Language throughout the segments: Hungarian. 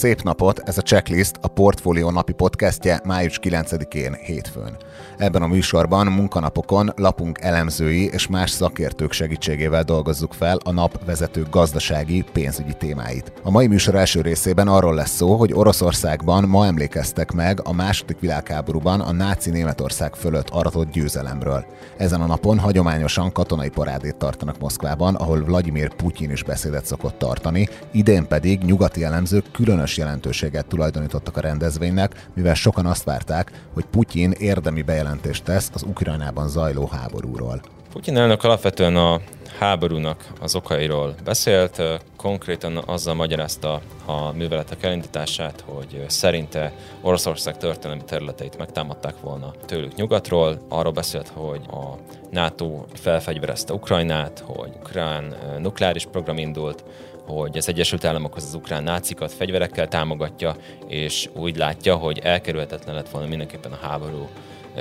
Szép napot, ez a Checklist, a Portfólió napi podcastje május 9-én hétfőn. Ebben a műsorban munkanapokon lapunk elemzői és más szakértők segítségével dolgozzuk fel a nap vezető gazdasági, pénzügyi témáit. A mai műsor első részében arról lesz szó, hogy Oroszországban ma emlékeztek meg a második világháborúban a náci Németország fölött aratott győzelemről. Ezen a napon hagyományosan katonai parádét tartanak Moszkvában, ahol Vladimir Putyin is beszédet szokott tartani, idén pedig nyugati elemzők különös különös jelentőséget tulajdonítottak a rendezvénynek, mivel sokan azt várták, hogy Putyin érdemi bejelentést tesz az Ukrajnában zajló háborúról. Putyin elnök alapvetően a háborúnak az okairól beszélt, konkrétan azzal magyarázta a műveletek elindítását, hogy szerinte Oroszország történelmi területeit megtámadták volna tőlük nyugatról. Arról beszélt, hogy a NATO felfegyverezte Ukrajnát, hogy ukrán nukleáris program indult, hogy az Egyesült Államokhoz az ukrán nácikat fegyverekkel támogatja, és úgy látja, hogy elkerülhetetlen lett volna mindenképpen a háború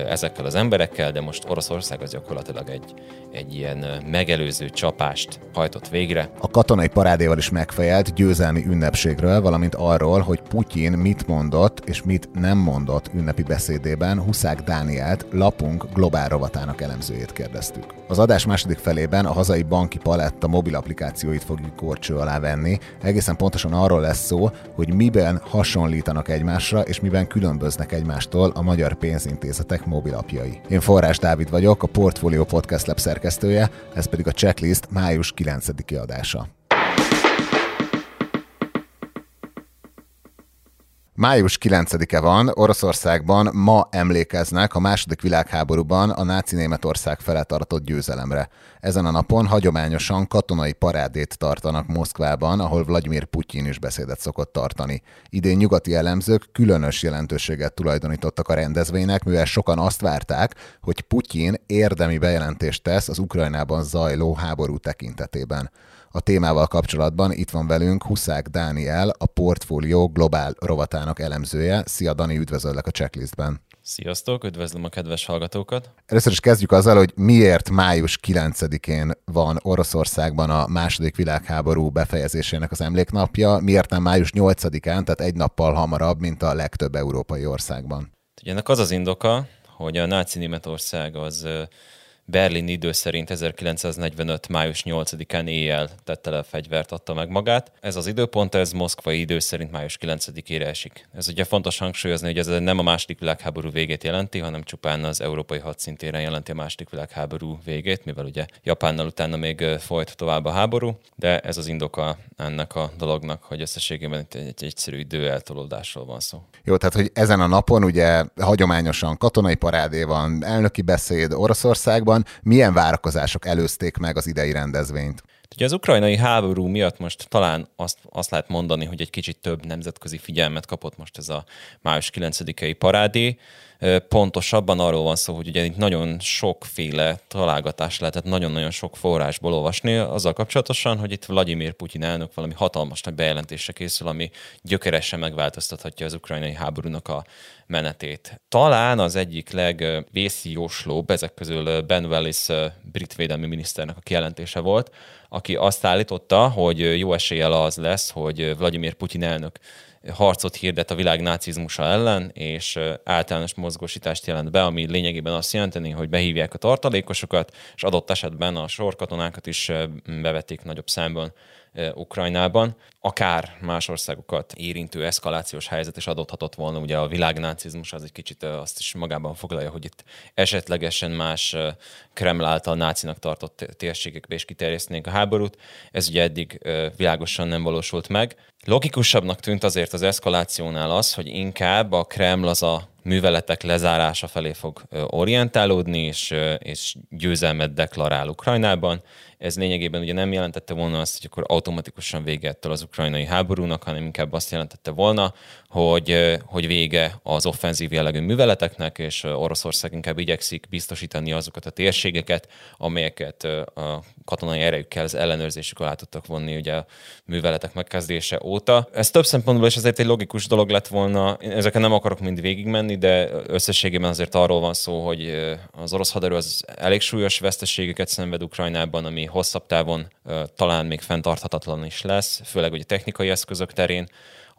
ezekkel az emberekkel, de most Oroszország az gyakorlatilag egy, egy ilyen megelőző csapást hajtott végre. A katonai parádéval is megfejelt győzelmi ünnepségről, valamint arról, hogy Putyin mit mondott és mit nem mondott ünnepi beszédében Huszák Dánielt, lapunk globál rovatának elemzőjét kérdeztük. Az adás második felében a hazai banki paletta mobil applikációit fogjuk korcső alá venni. Egészen pontosan arról lesz szó, hogy miben hasonlítanak egymásra és miben különböznek egymástól a magyar pénzintézetek mobilapjai. Én Forrás Dávid vagyok, a Portfolio Podcast Lab szerkesztője, ez pedig a checklist május 9-i adása. Május 9-e van, Oroszországban ma emlékeznek a második világháborúban a náci Németország felett aratott győzelemre. Ezen a napon hagyományosan katonai parádét tartanak Moszkvában, ahol Vladimir Putyin is beszédet szokott tartani. Idén nyugati elemzők különös jelentőséget tulajdonítottak a rendezvénynek, mivel sokan azt várták, hogy Putyin érdemi bejelentést tesz az Ukrajnában zajló háború tekintetében. A témával kapcsolatban itt van velünk Huszák Dániel, a Portfolio Globál rovatának elemzője. Szia Dani, üdvözöllek a checklistben. Sziasztok, üdvözlöm a kedves hallgatókat! Először is kezdjük azzal, hogy miért május 9-én van Oroszországban a második világháború befejezésének az emléknapja, miért nem május 8-án, tehát egy nappal hamarabb, mint a legtöbb európai országban. Ugye ennek az az indoka, hogy a náci Németország az Berlin idő szerint 1945. május 8-án éjjel tette le a fegyvert, adta meg magát. Ez az időpont, ez moszkvai idő szerint május 9-ére esik. Ez ugye fontos hangsúlyozni, hogy ez nem a második világháború végét jelenti, hanem csupán az európai hadszintéren jelenti a második világháború végét, mivel ugye Japánnal utána még folyt tovább a háború, de ez az indoka ennek a dolognak, hogy összességében egy, egy egyszerű időeltolódásról van szó. Jó, tehát hogy ezen a napon ugye hagyományosan katonai parádé van, elnöki beszéd Oroszországban, milyen várakozások előzték meg az idei rendezvényt? Ugye az ukrajnai háború miatt most talán azt, azt lehet mondani, hogy egy kicsit több nemzetközi figyelmet kapott most ez a május 9-i parádé. Pontosabban arról van szó, hogy ugye itt nagyon sokféle találgatás lehetett nagyon-nagyon sok forrásból olvasni azzal kapcsolatosan, hogy itt Vladimir Putyin elnök valami hatalmas nagy bejelentésre készül, ami gyökeresen megváltoztathatja az ukrajnai háborúnak a menetét. Talán az egyik legvészjóslóbb ezek közül Ben Wallace brit védelmi miniszternek a kijelentése volt, aki azt állította, hogy jó eséllyel az lesz, hogy Vladimir Putyin elnök harcot hirdet a világ nácizmusa ellen, és általános mozgósítást jelent be, ami lényegében azt jelenteni, hogy behívják a tartalékosokat, és adott esetben a sorkatonákat is bevették nagyobb számban Ukrajnában. Akár más országokat érintő eszkalációs helyzet is adódhatott volna. Ugye a világnácizmus az egy kicsit azt is magában foglalja, hogy itt esetlegesen más Kreml által nácinak tartott térségekbe is kiterjesztenénk a háborút. Ez ugye eddig világosan nem valósult meg. Logikusabbnak tűnt azért az eszkalációnál az, hogy inkább a Kreml az a műveletek lezárása felé fog orientálódni, és, és győzelmet deklarál Ukrajnában, ez lényegében ugye nem jelentette volna azt, hogy akkor automatikusan vége az ukrajnai háborúnak, hanem inkább azt jelentette volna, hogy, hogy vége az offenzív jellegű műveleteknek, és Oroszország inkább igyekszik biztosítani azokat a térségeket, amelyeket a katonai erejükkel az ellenőrzésük alá tudtak vonni ugye a műveletek megkezdése óta. Ez több szempontból is azért egy logikus dolog lett volna. Ezeken nem akarok mind végigmenni, de összességében azért arról van szó, hogy az orosz haderő az elég súlyos veszteségeket szenved Ukrajnában, ami hosszabb távon talán még fenntarthatatlan is lesz, főleg ugye technikai eszközök terén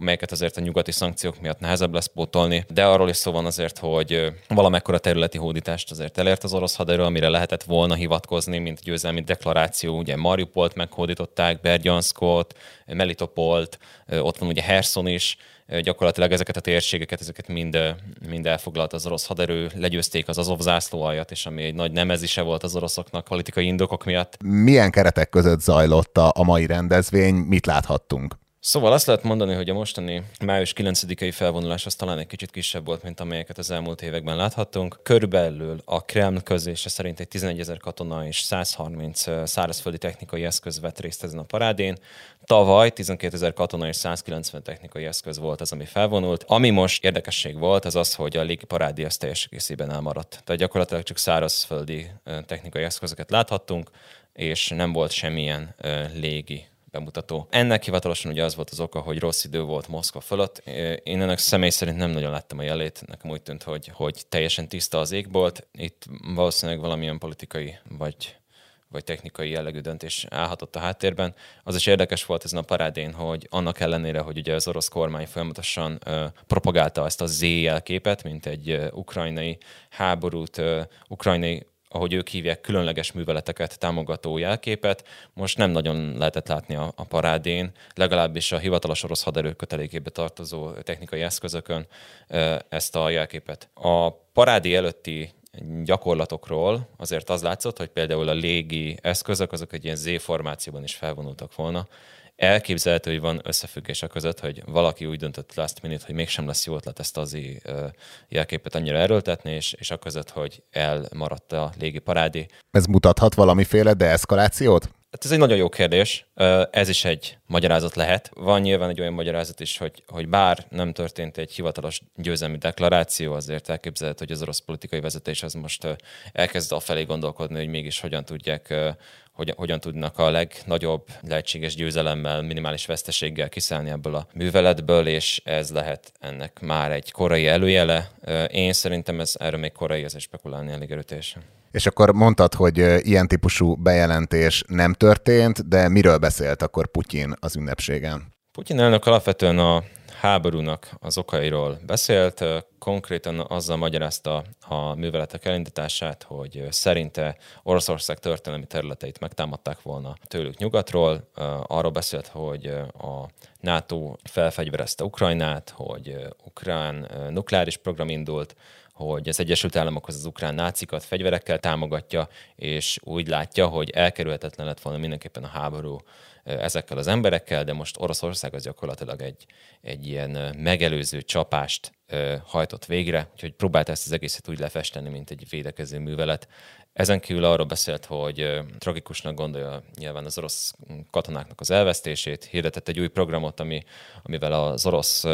amelyeket azért a nyugati szankciók miatt nehezebb lesz pótolni, de arról is szó van azért, hogy valamekkora területi hódítást azért elért az orosz haderő, amire lehetett volna hivatkozni, mint győzelmi deklaráció. Ugye Mariupolt meghódították, Bergyanskot, Melitopolt, ott van ugye Herson is, gyakorlatilag ezeket a térségeket, ezeket mind, mind elfoglalt az orosz haderő, legyőzték az Azov zászlóaljat, és ami egy nagy nemezise volt az oroszoknak politikai indokok miatt. Milyen keretek között zajlott a, mai rendezvény, mit láthattunk? Szóval azt lehet mondani, hogy a mostani május 9-i felvonulás az talán egy kicsit kisebb volt, mint amelyeket az elmúlt években láthattunk. Körülbelül a Kreml közése szerint egy 11 ezer katona és 130 szárazföldi technikai eszköz vett részt ezen a parádén. Tavaly 12 ezer katona és 190 technikai eszköz volt az, ami felvonult. Ami most érdekesség volt, az az, hogy a légi parádé az teljes egészében elmaradt. Tehát gyakorlatilag csak szárazföldi technikai eszközöket láthattunk, és nem volt semmilyen légi bemutató. Ennek hivatalosan ugye az volt az oka, hogy rossz idő volt Moszkva fölött. Én ennek személy szerint nem nagyon láttam a jelét, nekem úgy tűnt, hogy, hogy teljesen tiszta az égbolt. Itt valószínűleg valamilyen politikai vagy vagy technikai jellegű döntés állhatott a háttérben. Az is érdekes volt ezen a parádén, hogy annak ellenére, hogy ugye az orosz kormány folyamatosan uh, propagálta ezt a Z jelképet, mint egy uh, ukrajnai háborút, uh, ukrajnai ahogy ők hívják, különleges műveleteket támogató jelképet. Most nem nagyon lehetett látni a, a parádén, legalábbis a hivatalos orosz haderő kötelékébe tartozó technikai eszközökön ezt a jelképet. A parádé előtti gyakorlatokról azért az látszott, hogy például a légi eszközök azok egy ilyen Z-formációban is felvonultak volna, elképzelhető, hogy van összefüggés a között, hogy valaki úgy döntött last minute, hogy mégsem lesz jó ötlet ezt az jelképet annyira erőltetni, és, és a között, hogy elmaradt a légi parádé. Ez mutathat valamiféle deeszkalációt? Hát ez egy nagyon jó kérdés. Ez is egy magyarázat lehet. Van nyilván egy olyan magyarázat is, hogy, hogy bár nem történt egy hivatalos győzelmi deklaráció, azért elképzelhető, hogy az orosz politikai vezetés az most elkezd a felé gondolkodni, hogy mégis hogyan tudják hogy hogyan tudnak a legnagyobb lehetséges győzelemmel, minimális veszteséggel kiszállni ebből a műveletből, és ez lehet ennek már egy korai előjele. Én szerintem ez erről még korai, ez spekulálni elég erőteljesen. És akkor mondtad, hogy ilyen típusú bejelentés nem történt, de miről beszélt akkor Putyin az ünnepségen? Putyin elnök alapvetően a háborúnak az okairól beszélt, konkrétan azzal magyarázta a műveletek elindítását, hogy szerinte Oroszország történelmi területeit megtámadták volna tőlük nyugatról. Arról beszélt, hogy a NATO felfegyverezte Ukrajnát, hogy ukrán nukleáris program indult, hogy az Egyesült Államokhoz az ukrán nácikat fegyverekkel támogatja, és úgy látja, hogy elkerülhetetlen lett volna mindenképpen a háború ezekkel az emberekkel, de most Oroszország az gyakorlatilag egy, egy ilyen megelőző csapást hajtott végre, úgyhogy próbált ezt az egészet úgy lefesteni, mint egy védekező művelet. Ezen kívül arról beszélt, hogy tragikusnak gondolja nyilván az orosz katonáknak az elvesztését, hirdetett egy új programot, ami, amivel az orosz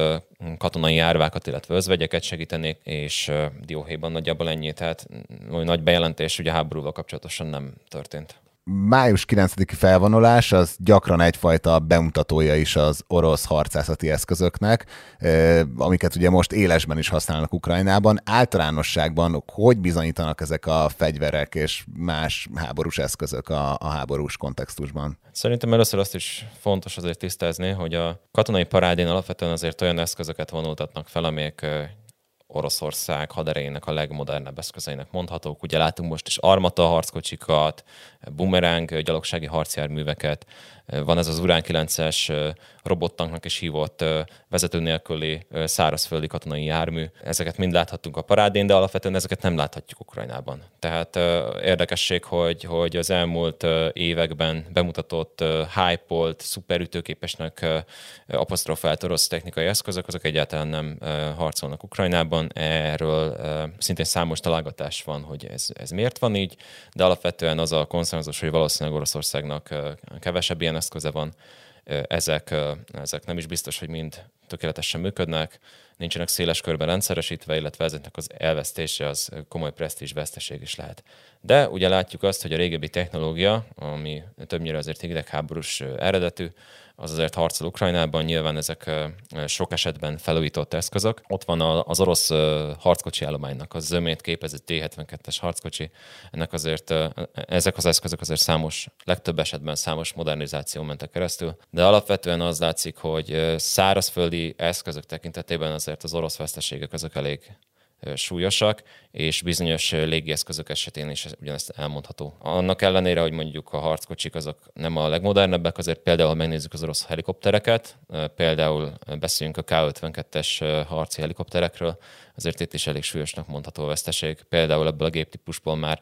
katonai járvákat, illetve özvegyeket segítenék, és dióhéjban nagyjából ennyi, tehát nagy bejelentés ugye háborúval kapcsolatosan nem történt május 9-i felvonulás az gyakran egyfajta bemutatója is az orosz harcászati eszközöknek, amiket ugye most élesben is használnak Ukrajnában. Általánosságban hogy bizonyítanak ezek a fegyverek és más háborús eszközök a, a háborús kontextusban? Szerintem először azt is fontos azért tisztázni, hogy a katonai parádén alapvetően azért olyan eszközöket vonultatnak fel, amelyek Oroszország haderejének a legmodernebb eszközeinek mondhatók. Ugye látunk most is armata harckocsikat, bumerang gyalogsági harcjárműveket, van ez az Urán 9-es robottanknak is hívott vezető nélküli szárazföldi katonai jármű. Ezeket mind láthattunk a parádén, de alapvetően ezeket nem láthatjuk Ukrajnában. Tehát érdekesség, hogy, hogy az elmúlt években bemutatott hype-olt, szuperütőképesnek apostrofált orosz technikai eszközök, azok egyáltalán nem harcolnak Ukrajnában. Erről szintén számos találgatás van, hogy ez, ez miért van így, de alapvetően az a konszenzus, hogy valószínűleg Oroszországnak kevesebb ilyen eszköze van, ezek, ezek nem is biztos, hogy mind tökéletesen működnek, nincsenek széles körben rendszeresítve, illetve ezeknek az elvesztése az komoly presztízs veszteség is lehet. De ugye látjuk azt, hogy a régebbi technológia, ami többnyire azért hidegháborús eredetű, az azért harcol Ukrajnában, nyilván ezek sok esetben felújított eszközök. Ott van az orosz harckocsi állománynak az zömét képező T-72-es harckocsi, ennek azért ezek az eszközök azért számos, legtöbb esetben számos modernizáció mentek keresztül, de alapvetően az látszik, hogy szárazföldi eszközök tekintetében azért az orosz veszteségek azok elég súlyosak, és bizonyos légieszközök esetén is ugyanezt elmondható. Annak ellenére, hogy mondjuk a harckocsik azok nem a legmodernebbek, azért például, megnézzük az orosz helikoptereket, például beszéljünk a K-52-es harci helikopterekről, azért itt is elég súlyosnak mondható a veszteség. Például ebből a géptípusból már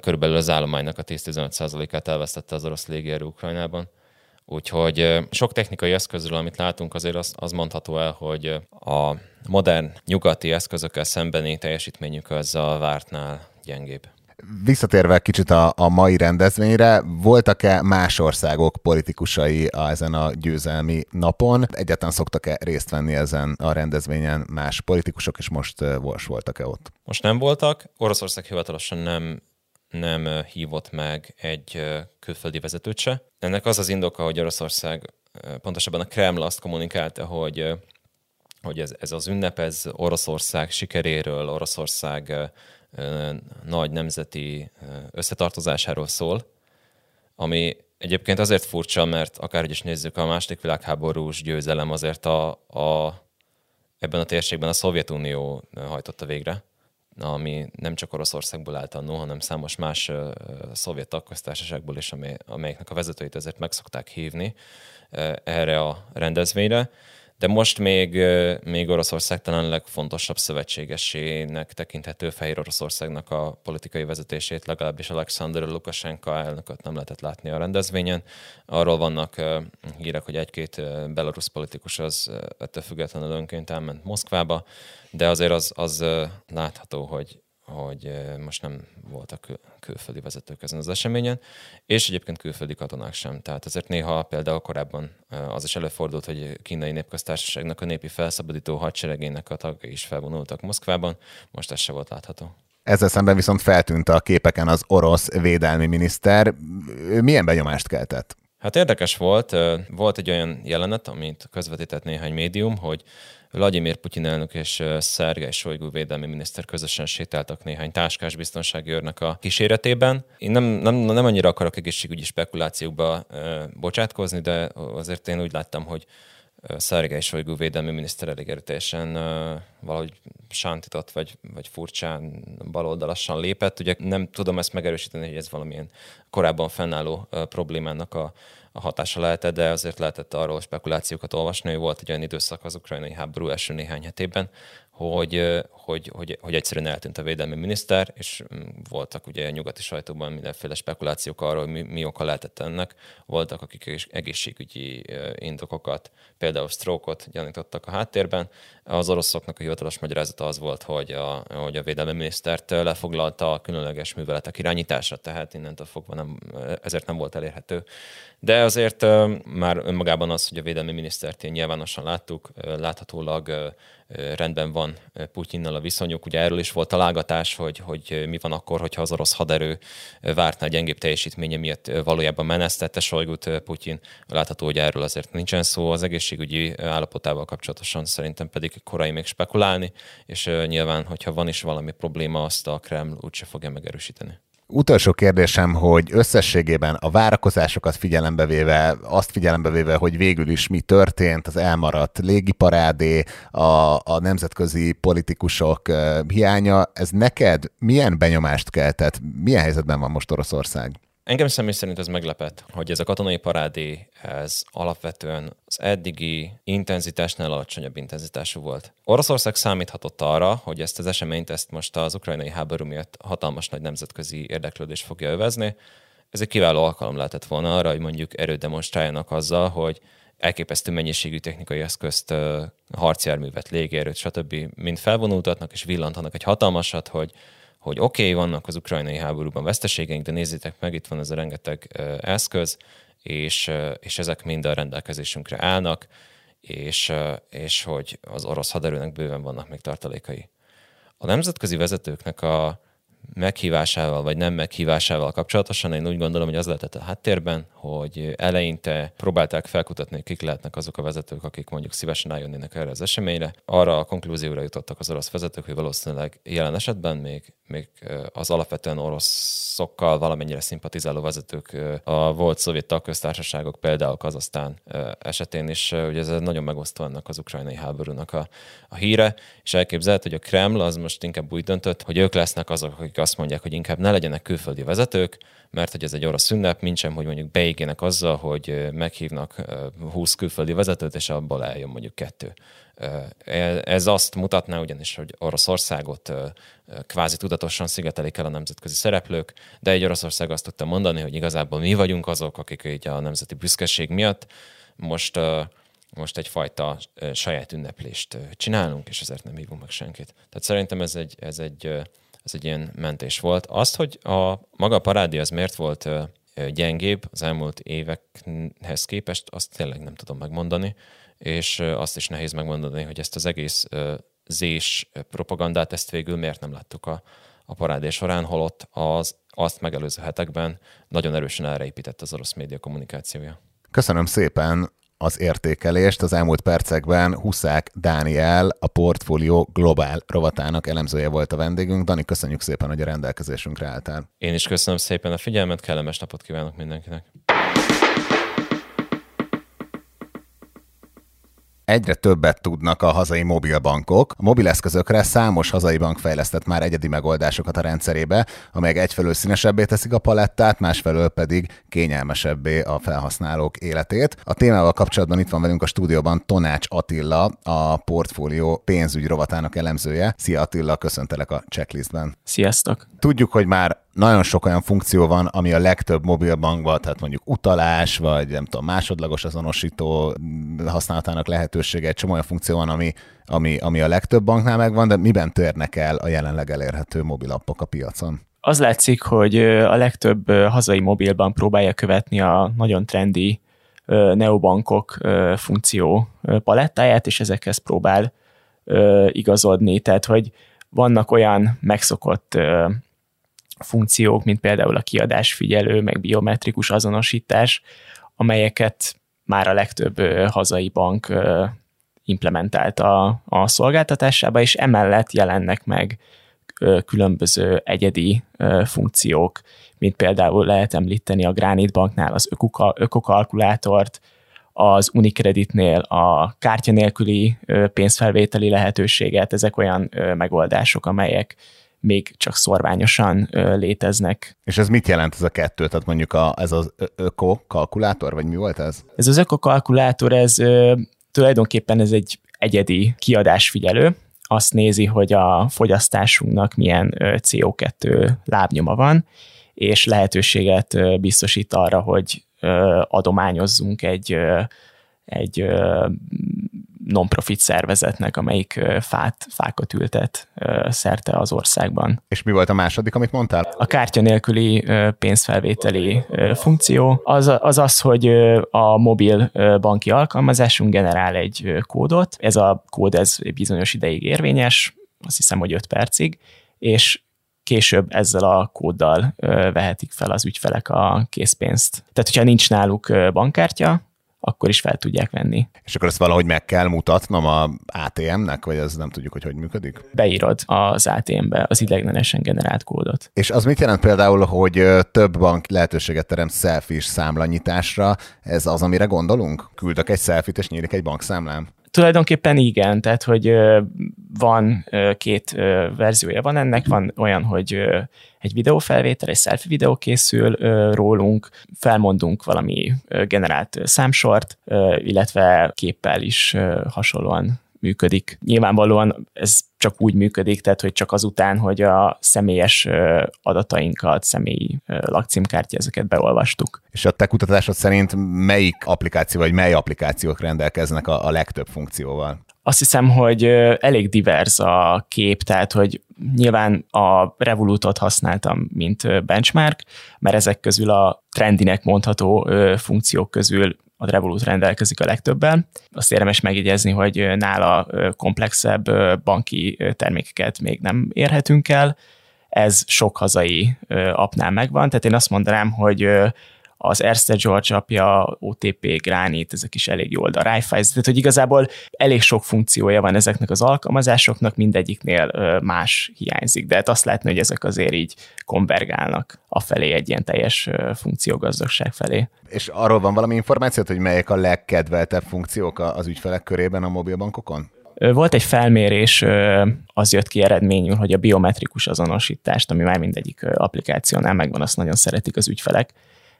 körülbelül az állománynak a 10-15%-át elvesztette az orosz légierő Ukrajnában. Úgyhogy sok technikai eszközről, amit látunk, azért az, az mondható el, hogy a modern nyugati eszközökkel szembeni teljesítményük az a vártnál gyengébb. Visszatérve kicsit a, a mai rendezvényre, voltak-e más országok politikusai a, ezen a győzelmi napon? Egyáltalán szoktak-e részt venni ezen a rendezvényen más politikusok, és most most voltak-e ott? Most nem voltak. Oroszország hivatalosan nem nem hívott meg egy külföldi vezetőt se. Ennek az az indoka, hogy Oroszország, pontosabban a Kreml azt kommunikálta, hogy, hogy ez, ez az ünnep, ez Oroszország sikeréről, Oroszország nagy nemzeti összetartozásáról szól, ami egyébként azért furcsa, mert akárhogy is nézzük, a második világháborús győzelem azért a, a, ebben a térségben a Szovjetunió hajtotta végre ami nem csak Oroszországból állt annó, hanem számos más uh, szovjet tagköztársaságból is, amely, amelyeknek a vezetőit ezért meg szokták hívni uh, erre a rendezvényre. De most még, még Oroszország talán legfontosabb szövetségesének tekinthető Fehér Oroszországnak a politikai vezetését, legalábbis Alexander Lukashenko elnököt nem lehetett látni a rendezvényen. Arról vannak hírek, hogy egy-két belarusz politikus az ettől függetlenül önként elment Moszkvába, de azért az, az látható, hogy, hogy most nem voltak külföldi vezetők ezen az eseményen, és egyébként külföldi katonák sem. Tehát azért néha például korábban az is előfordult, hogy kínai népköztársaságnak a népi felszabadító hadseregének a tagjai is felvonultak Moszkvában, most ez se volt látható. Ezzel szemben viszont feltűnt a képeken az orosz védelmi miniszter. Ő milyen benyomást keltett? Hát érdekes volt, volt egy olyan jelenet, amit közvetített néhány médium, hogy Vladimir Putyin elnök és Szergej Sojgu védelmi miniszter közösen sétáltak néhány táskás biztonsági őrnek a kíséretében. Én nem, nem, nem annyira akarok egészségügyi spekulációkba bocsátkozni, de azért én úgy láttam, hogy Szergej Sojgu védelmi miniszter elég erőteljesen valahogy sántított, vagy, vagy furcsán baloldalassan lépett. Ugye nem tudom ezt megerősíteni, hogy ez valamilyen korábban fennálló problémának a, a hatása lehetett, de azért lehetett arról spekulációkat olvasni, hogy volt egy olyan időszak az ukrajnai háború első néhány hetében, hogy, hogy, hogy, hogy egyszerűen eltűnt a védelmi miniszter, és mm, voltak ugye a nyugati sajtóban mindenféle spekulációk arról, hogy mi, mi oka lehetett ennek. Voltak, akik egészségügyi indokokat, például stroke-ot gyanítottak a háttérben. Az oroszoknak a hivatalos magyarázata az volt, hogy a, hogy a védelmi minisztert lefoglalta a különleges műveletek irányítása, tehát innentől fogva nem, ezért nem volt elérhető. De azért már önmagában az, hogy a védelmi minisztert én nyilvánosan láttuk, láthatólag rendben van Putyinnal a viszonyuk. Ugye erről is volt találgatás, hogy, hogy mi van akkor, hogyha az orosz haderő vártnál gyengébb teljesítménye miatt valójában menesztette Solgut Putyin. Látható, hogy erről azért nincsen szó. Az egészségügyi állapotával kapcsolatosan szerintem pedig korai még spekulálni, és nyilván, hogyha van is valami probléma, azt a Kreml úgyse fogja megerősíteni. Utolsó kérdésem, hogy összességében a várakozásokat figyelembe véve, azt figyelembe véve, hogy végül is mi történt, az elmaradt légiparádé, a, a nemzetközi politikusok hiánya, ez neked milyen benyomást keltett? Milyen helyzetben van most Oroszország? Engem személy szerint ez meglepett, hogy ez a katonai parádé, ez alapvetően az eddigi intenzitásnál alacsonyabb intenzitású volt. Oroszország számíthatott arra, hogy ezt az eseményt, ezt most az ukrajnai háború miatt hatalmas nagy nemzetközi érdeklődés fogja övezni. Ez egy kiváló alkalom lehetett volna arra, hogy mondjuk erőt demonstráljanak azzal, hogy elképesztő mennyiségű technikai eszközt, harcjárművet, légierőt, stb. mind felvonultatnak és villantanak egy hatalmasat, hogy hogy oké, okay, vannak az ukrajnai háborúban veszteségeink, de nézzétek meg, itt van ez a rengeteg eszköz, és, és ezek mind a rendelkezésünkre állnak, és, és hogy az orosz haderőnek bőven vannak még tartalékai. A nemzetközi vezetőknek a meghívásával vagy nem meghívásával kapcsolatosan én úgy gondolom, hogy az lehetett a háttérben, hogy eleinte próbálták felkutatni, kik lehetnek azok a vezetők, akik mondjuk szívesen eljönnének erre az eseményre. Arra a konklúzióra jutottak az orosz vezetők, hogy valószínűleg jelen esetben még, még az alapvetően oroszokkal valamennyire szimpatizáló vezetők a volt szovjet tagköztársaságok, például Kazasztán esetén is, ugye ez nagyon megosztó ennek az ukrajnai háborúnak a, a híre, és elképzelt, hogy a Kreml az most inkább úgy döntött, hogy ők lesznek azok, akik azt mondják, hogy inkább ne legyenek külföldi vezetők, mert hogy ez egy orosz ünnep, mint sem, hogy mondjuk beégének azzal, hogy meghívnak 20 külföldi vezetőt, és abból eljön mondjuk kettő. E, ez azt mutatná ugyanis, hogy Oroszországot kvázi tudatosan szigetelik el a nemzetközi szereplők, de egy Oroszország azt tudta mondani, hogy igazából mi vagyunk azok, akik így a nemzeti büszkeség miatt most most egyfajta saját ünneplést csinálunk, és ezért nem hívunk meg senkit. Tehát szerintem ez egy, ez egy ez egy ilyen mentés volt. Azt, hogy a maga a parádi az miért volt gyengébb az elmúlt évekhez képest, azt tényleg nem tudom megmondani, és azt is nehéz megmondani, hogy ezt az egész zés propagandát, ezt végül miért nem láttuk a, a parádé során, holott az azt megelőző hetekben nagyon erősen erre épített az orosz média kommunikációja. Köszönöm szépen az értékelést. Az elmúlt percekben Huszák Dániel, a Portfolio Globál rovatának elemzője volt a vendégünk. Dani, köszönjük szépen, hogy a rendelkezésünkre álltál. Én is köszönöm szépen a figyelmet, kellemes napot kívánok mindenkinek. Egyre többet tudnak a hazai mobilbankok. A mobileszközökre számos hazai bank fejlesztett már egyedi megoldásokat a rendszerébe, amelyek egyfelől színesebbé teszik a palettát, másfelől pedig kényelmesebbé a felhasználók életét. A témával kapcsolatban itt van velünk a stúdióban Tonács Attila, a portfólió pénzügy rovatának elemzője. Szia Attila, köszöntelek a checklistben. Sziasztok! Tudjuk, hogy már nagyon sok olyan funkció van, ami a legtöbb mobilbankban, tehát mondjuk utalás, vagy nem tudom, másodlagos azonosító használatának lehetősége, egy csomó olyan funkció van, ami, ami, ami a legtöbb banknál megvan, de miben törnek el a jelenleg elérhető mobilappok a piacon? Az látszik, hogy a legtöbb hazai mobilban próbálja követni a nagyon trendi neobankok funkció palettáját, és ezekhez próbál igazodni. Tehát, hogy vannak olyan megszokott funkciók, mint például a kiadásfigyelő, meg biometrikus azonosítás, amelyeket már a legtöbb hazai bank implementált a, a szolgáltatásába, és emellett jelennek meg különböző egyedi funkciók, mint például lehet említeni a Granite Banknál az ökokalkulátort, az Unicreditnél a kártya nélküli pénzfelvételi lehetőséget, ezek olyan megoldások, amelyek még csak szorványosan léteznek. És ez mit jelent ez a kettő? Tehát mondjuk a, ez az öko-kalkulátor, vagy mi volt ez? Ez az öko-kalkulátor, ez tulajdonképpen ez egy egyedi kiadásfigyelő, azt nézi, hogy a fogyasztásunknak milyen CO2 lábnyoma van, és lehetőséget biztosít arra, hogy adományozzunk egy, egy non-profit szervezetnek, amelyik fát, fákat ültet szerte az országban. És mi volt a második, amit mondtál? A kártya nélküli pénzfelvételi funkció az az, az hogy a mobil banki alkalmazásunk generál egy kódot, ez a kód ez bizonyos ideig érvényes, azt hiszem, hogy 5 percig, és később ezzel a kóddal vehetik fel az ügyfelek a készpénzt. Tehát, hogyha nincs náluk bankkártya, akkor is fel tudják venni. És akkor ezt valahogy meg kell mutatnom a ATM-nek, vagy ez nem tudjuk, hogy hogy működik? Beírod az ATM-be az ideiglenesen generált kódot. És az mit jelent például, hogy több bank lehetőséget teremt selfie számlanyításra? Ez az, amire gondolunk? Küldök egy selfit, és nyílik egy bankszámlám? Tulajdonképpen igen, tehát hogy van két verziója van ennek, van olyan, hogy egy videófelvétel, egy selfie videó készül rólunk, felmondunk valami generált számsort, illetve képpel is hasonlóan működik. Nyilvánvalóan ez csak úgy működik, tehát hogy csak azután, hogy a személyes adatainkat, személyi lakcímkártya, ezeket beolvastuk. És a te kutatásod szerint melyik applikáció, vagy mely applikációk rendelkeznek a, a legtöbb funkcióval? Azt hiszem, hogy elég divers a kép, tehát hogy nyilván a Revolutot használtam, mint benchmark, mert ezek közül a trendinek mondható funkciók közül a Revolut rendelkezik a legtöbben. Azt érdemes megjegyezni, hogy nála komplexebb banki termékeket még nem érhetünk el. Ez sok hazai appnál megvan, tehát én azt mondanám, hogy az Erste George apja, OTP, Granit, ezek is elég jól, a Raiffeisen, tehát hogy igazából elég sok funkciója van ezeknek az alkalmazásoknak, mindegyiknél más hiányzik, de hát azt látni, hogy ezek azért így konvergálnak a felé egy ilyen teljes funkciógazdagság felé. És arról van valami információt, hogy melyek a legkedveltebb funkciók az ügyfelek körében a mobilbankokon? Volt egy felmérés, az jött ki eredményül, hogy a biometrikus azonosítást, ami már mindegyik applikációnál megvan, azt nagyon szeretik az ügyfelek,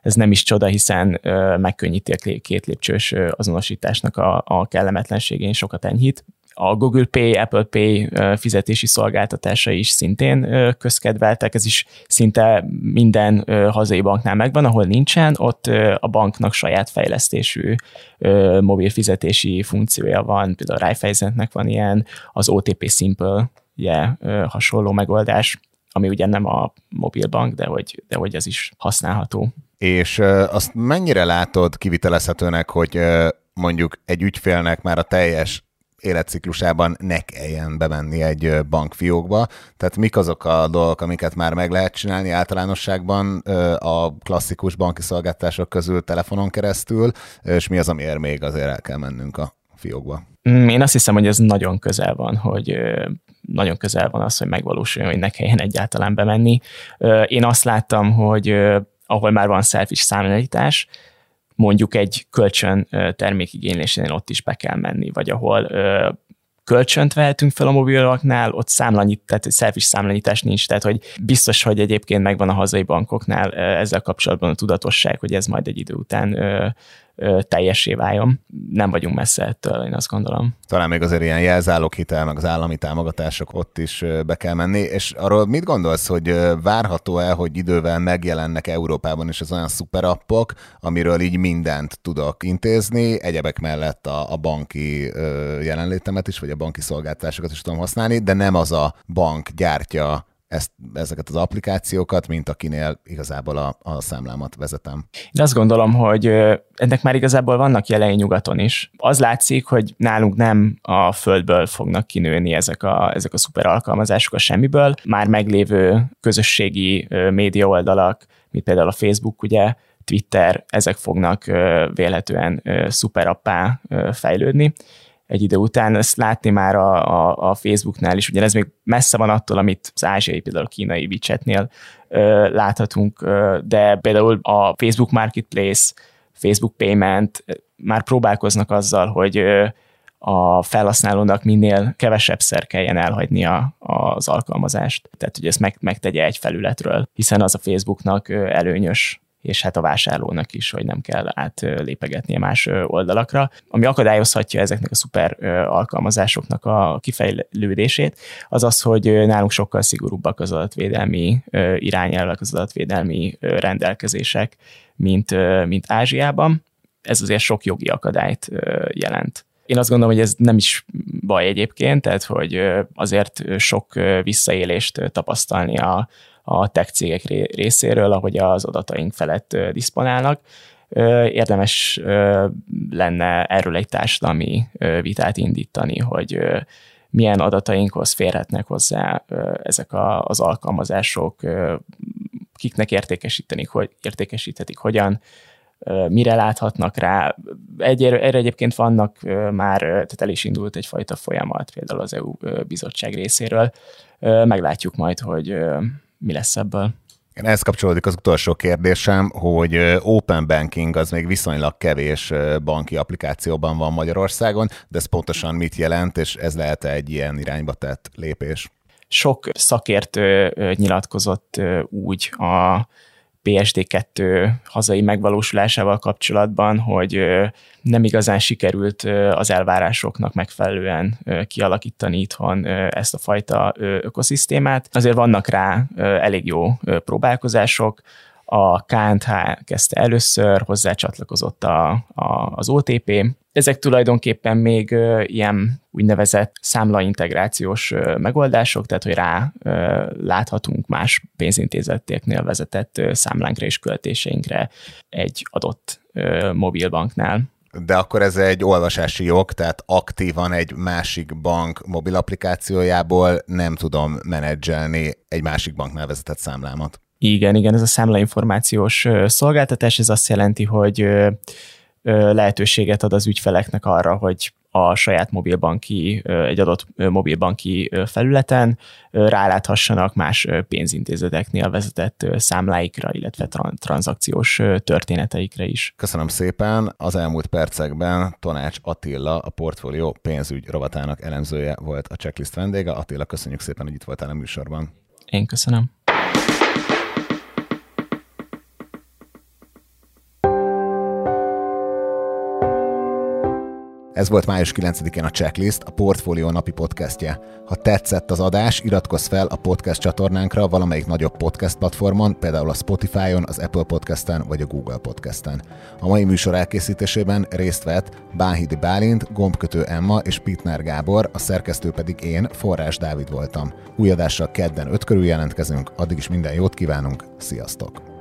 ez nem is csoda, hiszen megkönnyíti a két lépcsős azonosításnak a, a kellemetlenségén, sokat enyhít. A Google Pay, Apple Pay fizetési szolgáltatásai is szintén közkedveltek, ez is szinte minden hazai banknál megvan, ahol nincsen, ott a banknak saját fejlesztésű mobil fizetési funkciója van, például a Raiffeisennek van ilyen, az OTP Simple ugye, hasonló megoldás, ami ugye nem a mobilbank, de hogy, de hogy ez is használható. És azt mennyire látod kivitelezhetőnek, hogy mondjuk egy ügyfélnek már a teljes életciklusában ne kelljen bemenni egy bankfiókba. Tehát mik azok a dolgok, amiket már meg lehet csinálni általánosságban a klasszikus banki szolgáltások közül telefonon keresztül, és mi az, amiért még azért el kell mennünk a fiókba? Mm, én azt hiszem, hogy ez nagyon közel van, hogy nagyon közel van az, hogy megvalósuljon, hogy ne kelljen egyáltalán bemenni. Én azt láttam, hogy ahol már van selfish számlálítás, mondjuk egy kölcsön termékigénylésénél ott is be kell menni, vagy ahol kölcsönt vehetünk fel a mobiloknál, ott számlanyit, tehát selfish számlanyítás nincs, tehát hogy biztos, hogy egyébként megvan a hazai bankoknál ezzel kapcsolatban a tudatosság, hogy ez majd egy idő után teljesé váljon. Nem vagyunk messze ettől, én azt gondolom. Talán még azért ilyen jelzáloghitel, meg az állami támogatások ott is be kell menni, és arról mit gondolsz, hogy várható-e, hogy idővel megjelennek Európában is az olyan szuperappok, amiről így mindent tudok intézni, egyebek mellett a, a banki jelenlétemet is, vagy a banki szolgáltásokat is tudom használni, de nem az a bank gyártja ezt, ezeket az applikációkat, mint akinél igazából a, a számlámat vezetem. Én azt gondolom, hogy ennek már igazából vannak jelei nyugaton is. Az látszik, hogy nálunk nem a földből fognak kinőni ezek a, ezek a szuper alkalmazások a semmiből. Már meglévő közösségi média oldalak, mint például a Facebook, ugye, Twitter, ezek fognak véletlenül szuperappá fejlődni egy idő után. Ezt látni már a, a, a Facebooknál is, ugyanez még messze van attól, amit az ázsiai, például a kínai WeChatnél ö, láthatunk, ö, de például a Facebook Marketplace, Facebook Payment már próbálkoznak azzal, hogy ö, a felhasználónak minél kevesebbszer kelljen elhagynia az alkalmazást. Tehát, hogy ezt meg, megtegye egy felületről, hiszen az a Facebooknak előnyös és hát a vásárlónak is, hogy nem kell átlépegetnie más oldalakra, ami akadályozhatja ezeknek a szuper alkalmazásoknak a kifejlődését, az az, hogy nálunk sokkal szigorúbbak az adatvédelmi irányelvek, az adatvédelmi rendelkezések, mint, mint Ázsiában. Ez azért sok jogi akadályt jelent. Én azt gondolom, hogy ez nem is baj egyébként, tehát hogy azért sok visszaélést tapasztalni a, a tech cégek részéről, ahogy az adataink felett disponálnak. Érdemes lenne erről egy társadalmi vitát indítani, hogy milyen adatainkhoz férhetnek hozzá ezek az alkalmazások, kiknek értékesítenik, hogy értékesíthetik, hogyan, mire láthatnak rá. Egy, erre egyébként vannak már, tehát el is indult egyfajta folyamat, például az EU bizottság részéről. Meglátjuk majd, hogy mi lesz ebből. Ehhez kapcsolódik az utolsó kérdésem, hogy Open Banking az még viszonylag kevés banki applikációban van Magyarországon, de ez pontosan mit jelent, és ez lehet egy ilyen irányba tett lépés? Sok szakértő nyilatkozott úgy a PSD2 hazai megvalósulásával kapcsolatban, hogy nem igazán sikerült az elvárásoknak megfelelően kialakítani itthon ezt a fajta ökoszisztémát. Azért vannak rá elég jó próbálkozások, a KNH kezdte először, hozzá csatlakozott a, a, az OTP. Ezek tulajdonképpen még ilyen úgynevezett számlaintegrációs megoldások, tehát hogy rá láthatunk más pénzintézeteknél vezetett számlánkra és költéseinkre egy adott mobilbanknál. De akkor ez egy olvasási jog, tehát aktívan egy másik bank mobil applikációjából nem tudom menedzselni egy másik banknál vezetett számlámat. Igen, igen, ez a számlainformációs szolgáltatás, ez azt jelenti, hogy lehetőséget ad az ügyfeleknek arra, hogy a saját mobilbanki, egy adott mobilbanki felületen ráláthassanak más pénzintézeteknél vezetett számláikra, illetve tranzakciós történeteikre is. Köszönöm szépen. Az elmúlt percekben Tanács Attila, a portfólió pénzügy rovatának elemzője volt a checklist vendége. Attila, köszönjük szépen, hogy itt voltál a műsorban. Én köszönöm. Ez volt május 9-én a Checklist, a Portfolio napi podcastje. Ha tetszett az adás, iratkozz fel a podcast csatornánkra valamelyik nagyobb podcast platformon, például a Spotify-on, az Apple Podcast-en vagy a Google Podcast-en. A mai műsor elkészítésében részt vett Bánhidi Bálint, Gombkötő Emma és Pitner Gábor, a szerkesztő pedig én, Forrás Dávid voltam. Új adással kedden 5 körül jelentkezünk, addig is minden jót kívánunk, sziasztok!